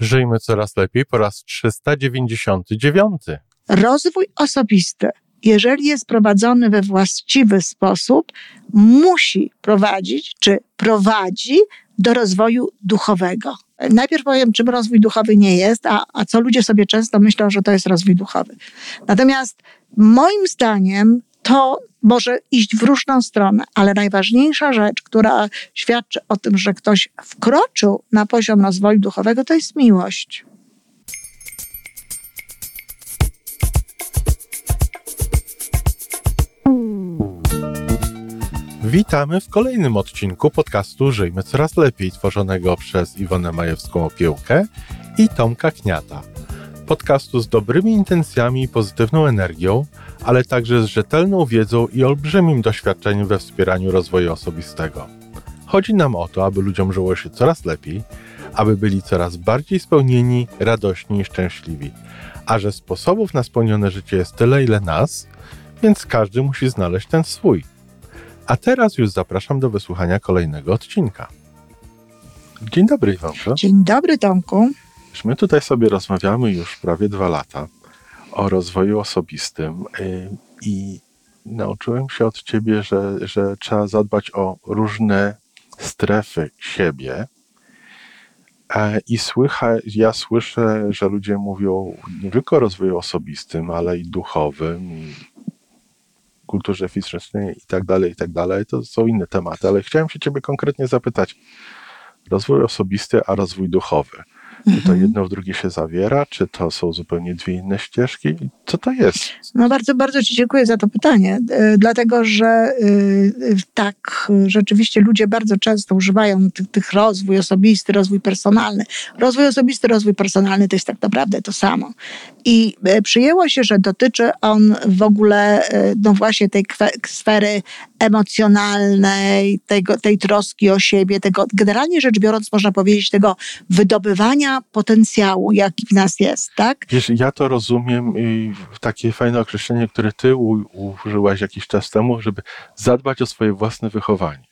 Żyjmy coraz lepiej po raz 399. Rozwój osobisty, jeżeli jest prowadzony we właściwy sposób, musi prowadzić, czy prowadzi do rozwoju duchowego. Najpierw powiem, czym rozwój duchowy nie jest, a, a co ludzie sobie często myślą, że to jest rozwój duchowy. Natomiast moim zdaniem to może iść w różną stronę, ale najważniejsza rzecz, która świadczy o tym, że ktoś wkroczył na poziom rozwoju duchowego, to jest miłość. Witamy w kolejnym odcinku podcastu Żyjmy Coraz Lepiej, tworzonego przez Iwonę Majewską Opiełkę i Tomka Kniata. Podcastu z dobrymi intencjami i pozytywną energią, ale także z rzetelną wiedzą i olbrzymim doświadczeniem we wspieraniu rozwoju osobistego. Chodzi nam o to, aby ludziom żyło się coraz lepiej, aby byli coraz bardziej spełnieni, radośni i szczęśliwi. A że sposobów na spełnione życie jest tyle, ile nas, więc każdy musi znaleźć ten swój. A teraz już zapraszam do wysłuchania kolejnego odcinka. Dzień dobry, Iwanko. Dzień dobry, Tomku. My tutaj sobie rozmawiamy już prawie dwa lata o rozwoju osobistym y, i nauczyłem się od ciebie, że, że trzeba zadbać o różne strefy siebie. I słycha, ja słyszę, że ludzie mówią nie tylko o rozwoju osobistym, ale i duchowym, i kulturze fizycznej i tak dalej, i tak dalej. To są inne tematy, ale chciałem się ciebie konkretnie zapytać. Rozwój osobisty, a rozwój duchowy. Czy to Mhm. jedno w drugie się zawiera, czy to są zupełnie dwie inne ścieżki? Co to jest? No bardzo, bardzo Ci dziękuję za to pytanie, e, dlatego że e, tak, e, rzeczywiście ludzie bardzo często używają tych, tych rozwój osobisty, rozwój personalny. Rozwój osobisty, rozwój personalny to jest tak naprawdę to samo. I przyjęło się, że dotyczy on w ogóle, no właśnie tej sfery emocjonalnej, tego, tej troski o siebie, tego, generalnie rzecz biorąc, można powiedzieć, tego wydobywania potencjału, jaki w nas jest, tak? Wiesz, ja to rozumiem i takie fajne określenie, które ty użyłaś jakiś czas temu, żeby zadbać o swoje własne wychowanie.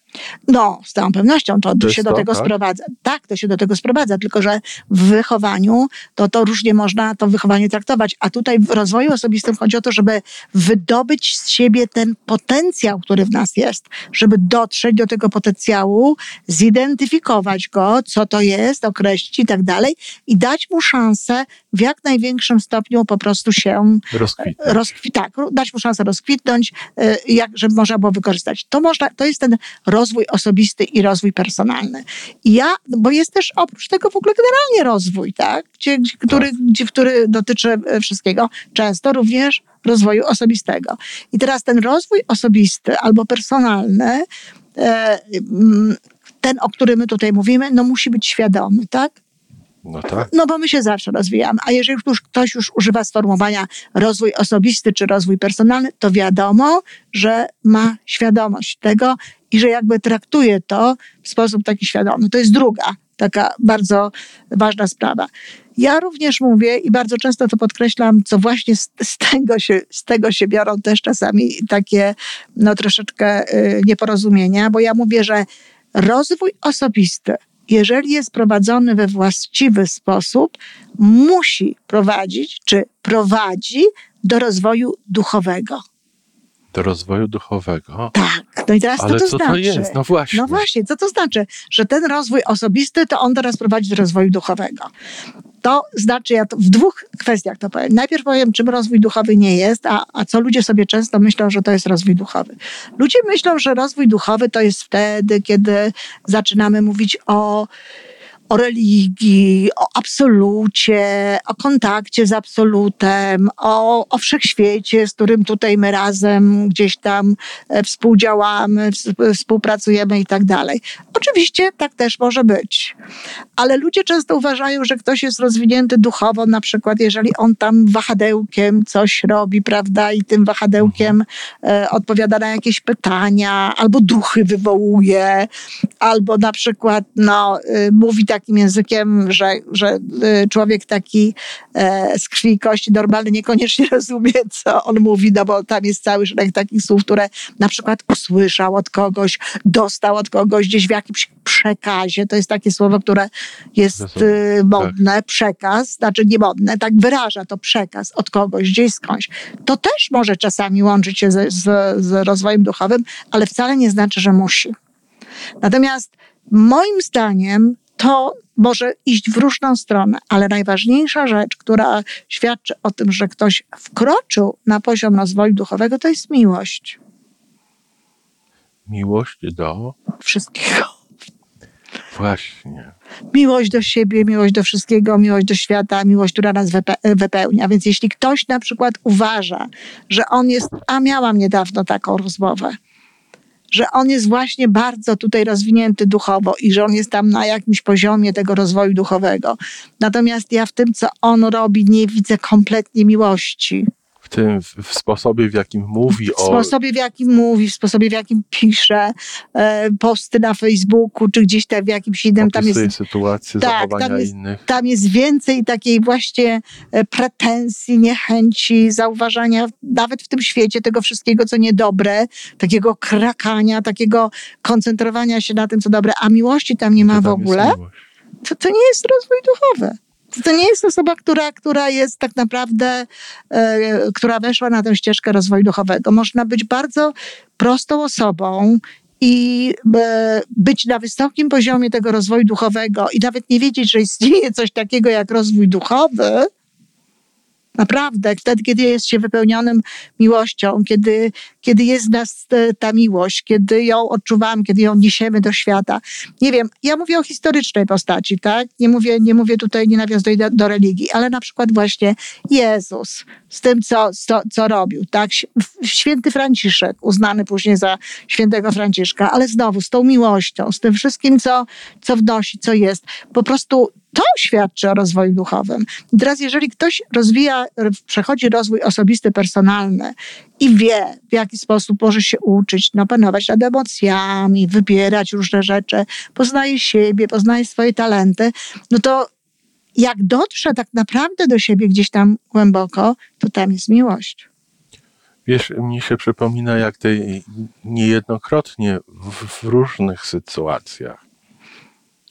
No, z całą pewnością to, To się do to, tego tak? sprowadza. Tak, to się do tego sprowadza, tylko że w wychowaniu to, to różnie można to wychowanie traktować. A tutaj w rozwoju osobistym chodzi o to, żeby wydobyć z siebie ten potencjał, który w nas jest, żeby dotrzeć do tego potencjału, zidentyfikować go, co to jest, określić i tak dalej, i dać mu szansę w jak największym stopniu po prostu się Rozkwitać. rozkwi- tak, dać mu szansę rozkwitnąć, y, jak, żeby można było wykorzystać. To, można, to jest ten rozwój osobisty i rozwój personalny. I ja, bo jest też oprócz tego w ogóle generalnie rozwój, tak? Gdzie, gdzie, który, gdzie, który dotyczy e, wszystkiego, często również rozwoju osobistego. I teraz ten rozwój osobisty albo personalny, e, ten, o którym my tutaj mówimy, no musi być świadomy, tak? No tak. No bo my się zawsze rozwijamy. A jeżeli już ktoś już używa sformułowania rozwój osobisty czy rozwój personalny, to wiadomo, że ma świadomość tego i że jakby traktuje to w sposób taki świadomy. To jest druga taka bardzo ważna sprawa. Ja również mówię i bardzo często to podkreślam, co właśnie z, z, tego, się, z tego się biorą też czasami takie no, troszeczkę y, nieporozumienia, bo ja mówię, że rozwój osobisty jeżeli jest prowadzony we właściwy sposób, musi prowadzić, czy prowadzi do rozwoju duchowego. Do rozwoju duchowego. Tak. No i teraz Ale co to co znaczy? to jest? No właśnie. No właśnie, co to znaczy? Że ten rozwój osobisty, to on teraz prowadzi do rozwoju duchowego. To znaczy, ja to w dwóch kwestiach to powiem. Najpierw powiem, czym rozwój duchowy nie jest, a, a co ludzie sobie często myślą, że to jest rozwój duchowy. Ludzie myślą, że rozwój duchowy to jest wtedy, kiedy zaczynamy mówić o o religii, o absolucie, o kontakcie z absolutem, o, o wszechświecie, z którym tutaj my razem gdzieś tam e, współdziałamy, ws- współpracujemy i tak dalej. Oczywiście tak też może być. Ale ludzie często uważają, że ktoś jest rozwinięty duchowo, na przykład jeżeli on tam wahadełkiem coś robi, prawda, i tym wahadełkiem e, odpowiada na jakieś pytania, albo duchy wywołuje, albo na przykład no, y, mówi takim językiem, że, że y, człowiek taki e, z krwi i kości normalny niekoniecznie rozumie, co on mówi, no bo tam jest cały szereg takich słów, które na przykład usłyszał od kogoś, dostał od kogoś gdzieś w jakimś przekazie. To jest takie słowo, które jest y, modne, tak. przekaz, znaczy nie modne, tak wyraża to przekaz od kogoś, gdzieś skądś. To też może czasami łączyć się z, z, z rozwojem duchowym, ale wcale nie znaczy, że musi. Natomiast moim zdaniem to może iść w różną stronę, ale najważniejsza rzecz, która świadczy o tym, że ktoś wkroczył na poziom rozwoju duchowego, to jest miłość. Miłość do wszystkiego. Właśnie. Miłość do siebie, miłość do wszystkiego, miłość do świata, miłość, która nas wypełnia. Więc jeśli ktoś na przykład uważa, że on jest, a miałam niedawno taką rozmowę, że on jest właśnie bardzo tutaj rozwinięty duchowo i że on jest tam na jakimś poziomie tego rozwoju duchowego. Natomiast ja w tym, co on robi, nie widzę kompletnie miłości tym w sposobie, w jakim mówi o... W sposobie, w jakim mówi, w sposobie, w jakim pisze e, posty na Facebooku, czy gdzieś tam w jakimś innym... Tam jest sytuacje, tak, zachowania tam jest, innych. Tam jest więcej takiej właśnie e, pretensji, niechęci, zauważania nawet w tym świecie tego wszystkiego, co niedobre, takiego krakania, takiego koncentrowania się na tym, co dobre, a miłości tam nie ma w ogóle. To, to nie jest rozwój duchowy to nie jest osoba, która, która jest tak naprawdę, e, która weszła na tę ścieżkę rozwoju duchowego. Można być bardzo prostą osobą, i e, być na wysokim poziomie tego rozwoju duchowego i nawet nie wiedzieć, że istnieje coś takiego jak rozwój duchowy, Naprawdę, wtedy, kiedy jest się wypełnionym miłością, kiedy, kiedy jest nas ta miłość, kiedy ją odczuwamy, kiedy ją niesiemy do świata. Nie wiem, ja mówię o historycznej postaci, tak? Nie mówię, nie mówię tutaj, nie nawiązuję do, do religii, ale na przykład właśnie Jezus z tym, co, co, co robił, tak? Święty Franciszek, uznany później za świętego Franciszka, ale znowu z tą miłością, z tym wszystkim, co, co wnosi, co jest. Po prostu to świadczy o rozwoju duchowym. Teraz, jeżeli ktoś rozwija, przechodzi rozwój osobisty, personalny i wie, w jaki sposób może się uczyć, no, panować nad emocjami, wybierać różne rzeczy, poznaje siebie, poznaje swoje talenty, no to jak dotrze tak naprawdę do siebie gdzieś tam głęboko, to tam jest miłość. Wiesz, mi się przypomina, jak ty niejednokrotnie w, w różnych sytuacjach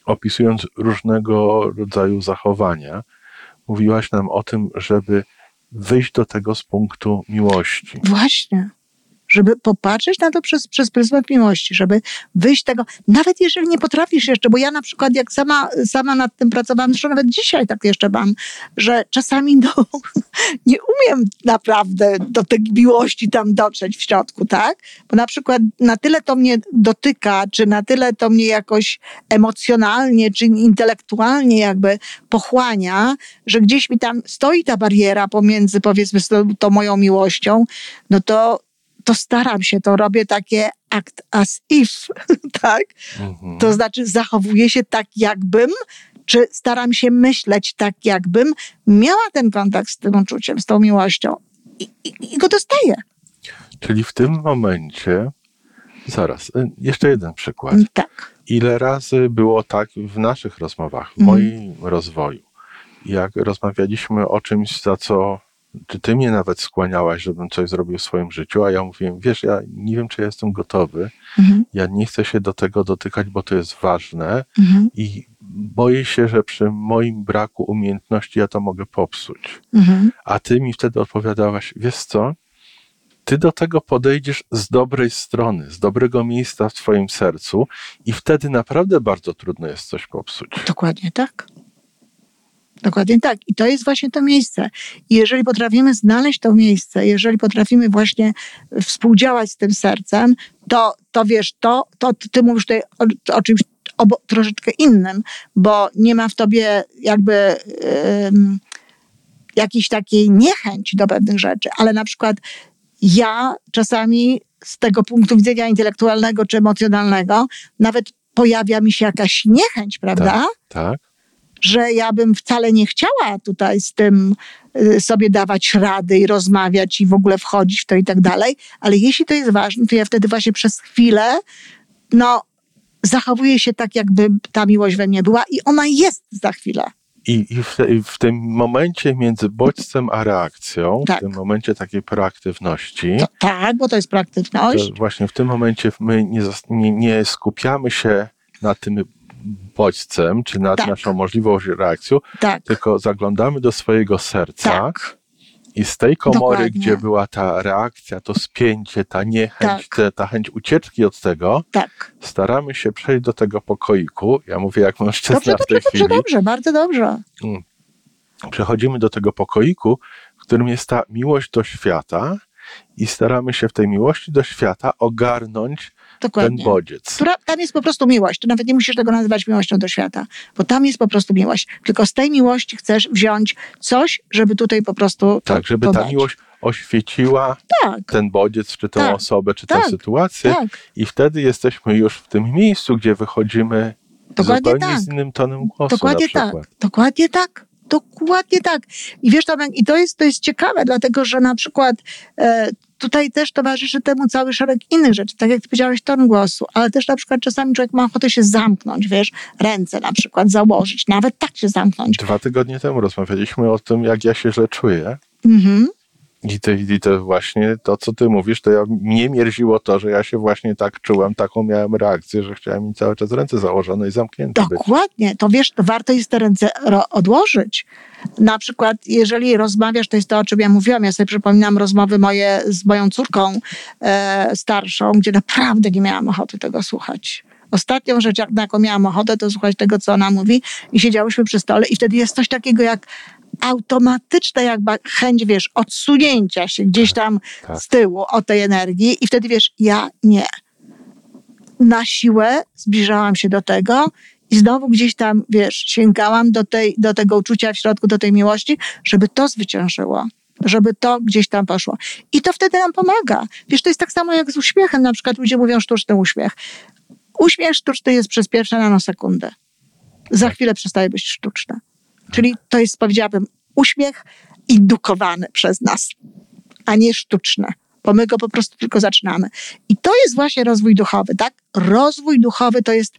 opisując różnego rodzaju zachowania, mówiłaś nam o tym, żeby wyjść do tego z punktu miłości. Właśnie żeby popatrzeć na to przez, przez pryzmat miłości, żeby wyjść tego, nawet jeżeli nie potrafisz jeszcze, bo ja na przykład jak sama, sama nad tym pracowałam, zresztą nawet dzisiaj tak jeszcze mam, że czasami no, nie umiem naprawdę do tej miłości tam dotrzeć w środku, tak? Bo na przykład na tyle to mnie dotyka, czy na tyle to mnie jakoś emocjonalnie, czy intelektualnie jakby pochłania, że gdzieś mi tam stoi ta bariera pomiędzy powiedzmy tą, moją miłością, no to to staram się, to robię takie act as if, tak? Mhm. To znaczy zachowuję się tak, jakbym, czy staram się myśleć tak, jakbym miała ten kontakt z tym uczuciem, z tą miłością i, i, i go dostaję. Czyli w tym momencie, zaraz, y, jeszcze jeden przykład. Tak. Ile razy było tak w naszych rozmowach, w mhm. moim rozwoju, jak rozmawialiśmy o czymś, za co czy ty mnie nawet skłaniałaś, żebym coś zrobił w swoim życiu, a ja mówiłem, wiesz, ja nie wiem, czy ja jestem gotowy, mhm. ja nie chcę się do tego dotykać, bo to jest ważne mhm. i boję się, że przy moim braku umiejętności ja to mogę popsuć. Mhm. A ty mi wtedy odpowiadałaś, wiesz co, ty do tego podejdziesz z dobrej strony, z dobrego miejsca w twoim sercu i wtedy naprawdę bardzo trudno jest coś popsuć. Dokładnie tak. Dokładnie tak. I to jest właśnie to miejsce. I jeżeli potrafimy znaleźć to miejsce, jeżeli potrafimy właśnie współdziałać z tym sercem, to, to wiesz, to, to ty mówisz tutaj o, o czymś obo, troszeczkę innym, bo nie ma w tobie jakby um, jakiejś takiej niechęci do pewnych rzeczy, ale na przykład ja czasami z tego punktu widzenia intelektualnego czy emocjonalnego nawet pojawia mi się jakaś niechęć, prawda? Tak. tak że ja bym wcale nie chciała tutaj z tym y, sobie dawać rady i rozmawiać i w ogóle wchodzić w to i tak dalej, ale jeśli to jest ważne, to ja wtedy właśnie przez chwilę, no, zachowuję się tak, jakby ta miłość we mnie była i ona jest za chwilę. I, i w, i w tym momencie między bodźcem a reakcją, Tak. w tym momencie takiej proaktywności, To, tak, bo to jest to proaktywność. właśnie w tym momencie my nie, nie, nie skupiamy się na tym bodźcem, czy nad Tak. naszą możliwość reakcją, Tak, tylko zaglądamy do swojego serca tak, i z tej komory, Dokładnie. gdzie była ta reakcja, to spięcie, ta niechęć, Tak. te, ta chęć ucieczki od tego, tak. staramy się przejść do tego pokoiku. Ja mówię jak mężczyzna Dobrze, w tej dobrze, dobrze, chwili. dobrze, bardzo dobrze. Przechodzimy do tego pokoiku, w którym jest ta miłość do świata i staramy się w tej miłości do świata ogarnąć ten Dokładnie. bodziec. Która, tam jest po prostu miłość. Ty nawet nie musisz tego nazywać miłością do świata, bo tam jest po prostu miłość. Tylko z tej miłości chcesz wziąć coś, żeby tutaj po prostu. to- Tak, żeby to ta dać. miłość oświeciła Tak, ten bodziec, czy tę Tak. osobę, czy tę Tak. sytuację tak. i wtedy jesteśmy już w tym miejscu, gdzie wychodzimy Dokładnie zupełnie tak. z innym tonem głosu Dokładnie tak. Dokładnie tak. Dokładnie tak. I wiesz, Tomek, i to jest, to jest ciekawe, dlatego że na przykład e, tutaj też towarzyszy temu cały szereg innych rzeczy, tak jak ty powiedziałeś, ton głosu, ale też na przykład czasami człowiek ma ochotę się zamknąć, wiesz, ręce na przykład założyć, nawet tak się zamknąć. Dwa tygodnie temu rozmawialiśmy o tym, jak ja się źle czuję. Mhm. I to, I to właśnie to, co ty mówisz, to ja, mnie mierziło to, że ja się właśnie tak czułem, taką miałem reakcję, że chciałem mi cały czas ręce założone i zamknięte być. Dokładnie. To wiesz, to warto jest te ręce odłożyć. Na przykład, jeżeli rozmawiasz, to jest to, o czym ja mówiłam. Ja sobie przypominam rozmowy moje z moją córką e, starszą, gdzie naprawdę nie miałam ochoty tego słuchać. Ostatnią rzecz, jak, jaką miałam ochotę, to słuchać tego, co ona mówi i siedziałyśmy przy stole i wtedy jest coś takiego jak automatyczna jakby chęć, wiesz, odsunięcia się gdzieś tam Tak. z tyłu od tej energii i wtedy wiesz, ja nie na siłę zbliżałam się do tego i znowu gdzieś tam, wiesz, sięgałam do, tej, do tego uczucia w środku, do tej miłości, żeby to zwyciężyło. Żeby to gdzieś tam poszło. I to wtedy nam pomaga. Wiesz, to jest tak samo jak z uśmiechem. Na przykład ludzie mówią sztuczny uśmiech. Uśmiech sztuczny jest przez pierwsze nanosekundę. Za chwilę przestaje być sztuczny. Czyli to jest, powiedziałabym, uśmiech indukowany przez nas, a nie sztuczny, bo my go po prostu tylko zaczynamy. I to jest właśnie rozwój duchowy, tak? Rozwój duchowy to jest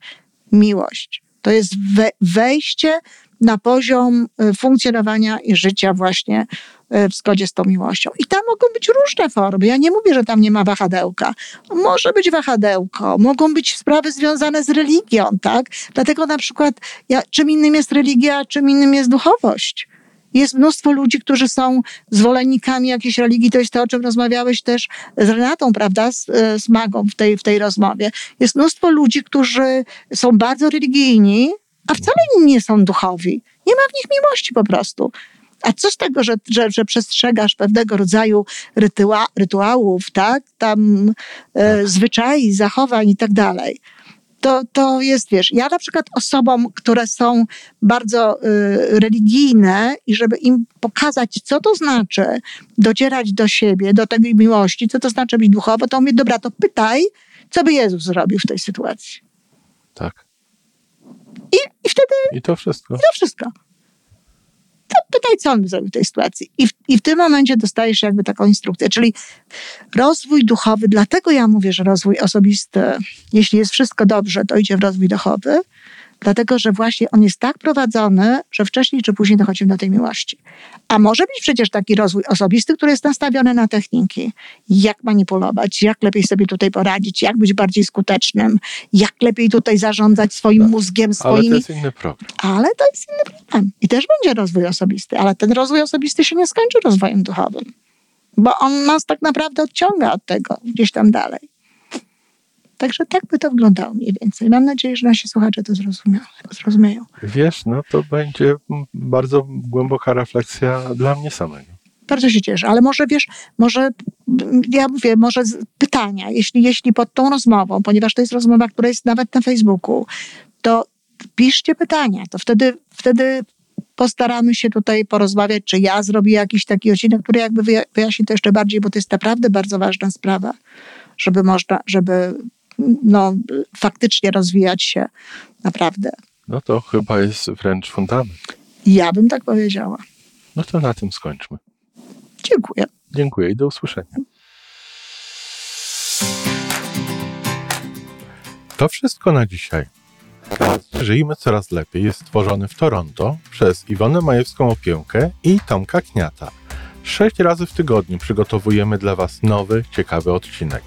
miłość. To jest we, wejście na poziom y, funkcjonowania i życia właśnie w zgodzie z tą miłością. I tam mogą być różne formy. Ja nie mówię, że tam nie ma wahadełka. Może być wahadełko, mogą być sprawy związane z religią, tak? Dlatego na przykład ja, czym innym jest religia, czym innym jest duchowość. Jest mnóstwo ludzi, którzy są zwolennikami jakiejś religii. To jest to, o czym rozmawiałeś też z Renatą, prawda, z, e, z Magą w tej, w tej rozmowie. Jest mnóstwo ludzi, którzy są bardzo religijni, a wcale nie są duchowi. Nie ma w nich miłości po prostu. A co z tego, że, że, że przestrzegasz pewnego rodzaju rytua, rytuałów, tak? Tam e, zwyczai, zachowań i tak dalej. To, to jest, wiesz, ja na przykład osobom, które są bardzo y, religijne i żeby im pokazać, co to znaczy docierać do siebie, do tej miłości, co to znaczy być duchowo, to mówię, dobra, to pytaj, co by Jezus zrobił w tej sytuacji. Tak. I, i wtedy I to wszystko. to wszystko. To pytaj, co on by zrobił w tej sytuacji. I w, I w tym momencie dostajesz jakby taką instrukcję. Czyli rozwój duchowy, dlatego ja mówię, że rozwój osobisty, jeśli jest wszystko dobrze, to idzie w rozwój duchowy, dlatego że właśnie on jest tak prowadzony, że wcześniej czy później dochodzimy do tej miłości. A może być przecież taki rozwój osobisty, który jest nastawiony na techniki. Jak manipulować, jak lepiej sobie tutaj poradzić, jak być bardziej skutecznym, jak lepiej tutaj zarządzać swoim mózgiem, Ale swoimi to jest inny program. ale to jest inny problem. I też będzie rozwój osobisty, ale ten rozwój osobisty się nie skończy rozwojem duchowym, bo on nas tak naprawdę odciąga od tego gdzieś tam dalej. Także tak by to wyglądało mniej więcej. Mam nadzieję, że nasi słuchacze to zrozumieją. Wiesz, no to będzie bardzo głęboka refleksja dla mnie samego. Bardzo się cieszę, ale może wiesz, może ja mówię, może pytania, jeśli, jeśli pod tą rozmową, ponieważ to jest rozmowa, która jest nawet na Facebooku, to piszcie pytania, to wtedy, wtedy postaramy się tutaj porozmawiać, czy ja zrobię jakiś taki odcinek, który jakby wyja- wyjaśni to jeszcze bardziej, bo to jest naprawdę bardzo ważna sprawa, żeby można, żeby no, faktycznie rozwijać się naprawdę. No to chyba jest wręcz fundament. Ja bym tak powiedziała. No to na tym skończmy. Dziękuję. Dziękuję i do usłyszenia. To wszystko na dzisiaj. Żyjmy coraz lepiej jest stworzony w Toronto przez Iwonę Majewską Opiełkę i Tomka Kniata. Sześć razy w tygodniu przygotowujemy dla Was nowy, ciekawy odcinek.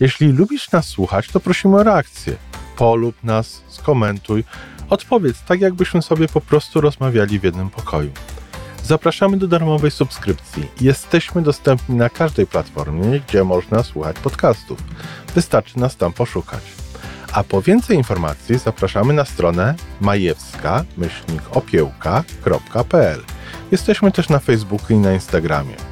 Jeśli lubisz nas słuchać, to prosimy o reakcję. Polub nas, skomentuj, odpowiedz tak, jakbyśmy sobie po prostu rozmawiali w jednym pokoju. Zapraszamy do darmowej subskrypcji. Jesteśmy dostępni na każdej platformie, gdzie można słuchać podcastów. Wystarczy nas tam poszukać. A po więcej informacji zapraszamy na stronę majewska-opiełka.pl. Jesteśmy też na Facebooku i na Instagramie.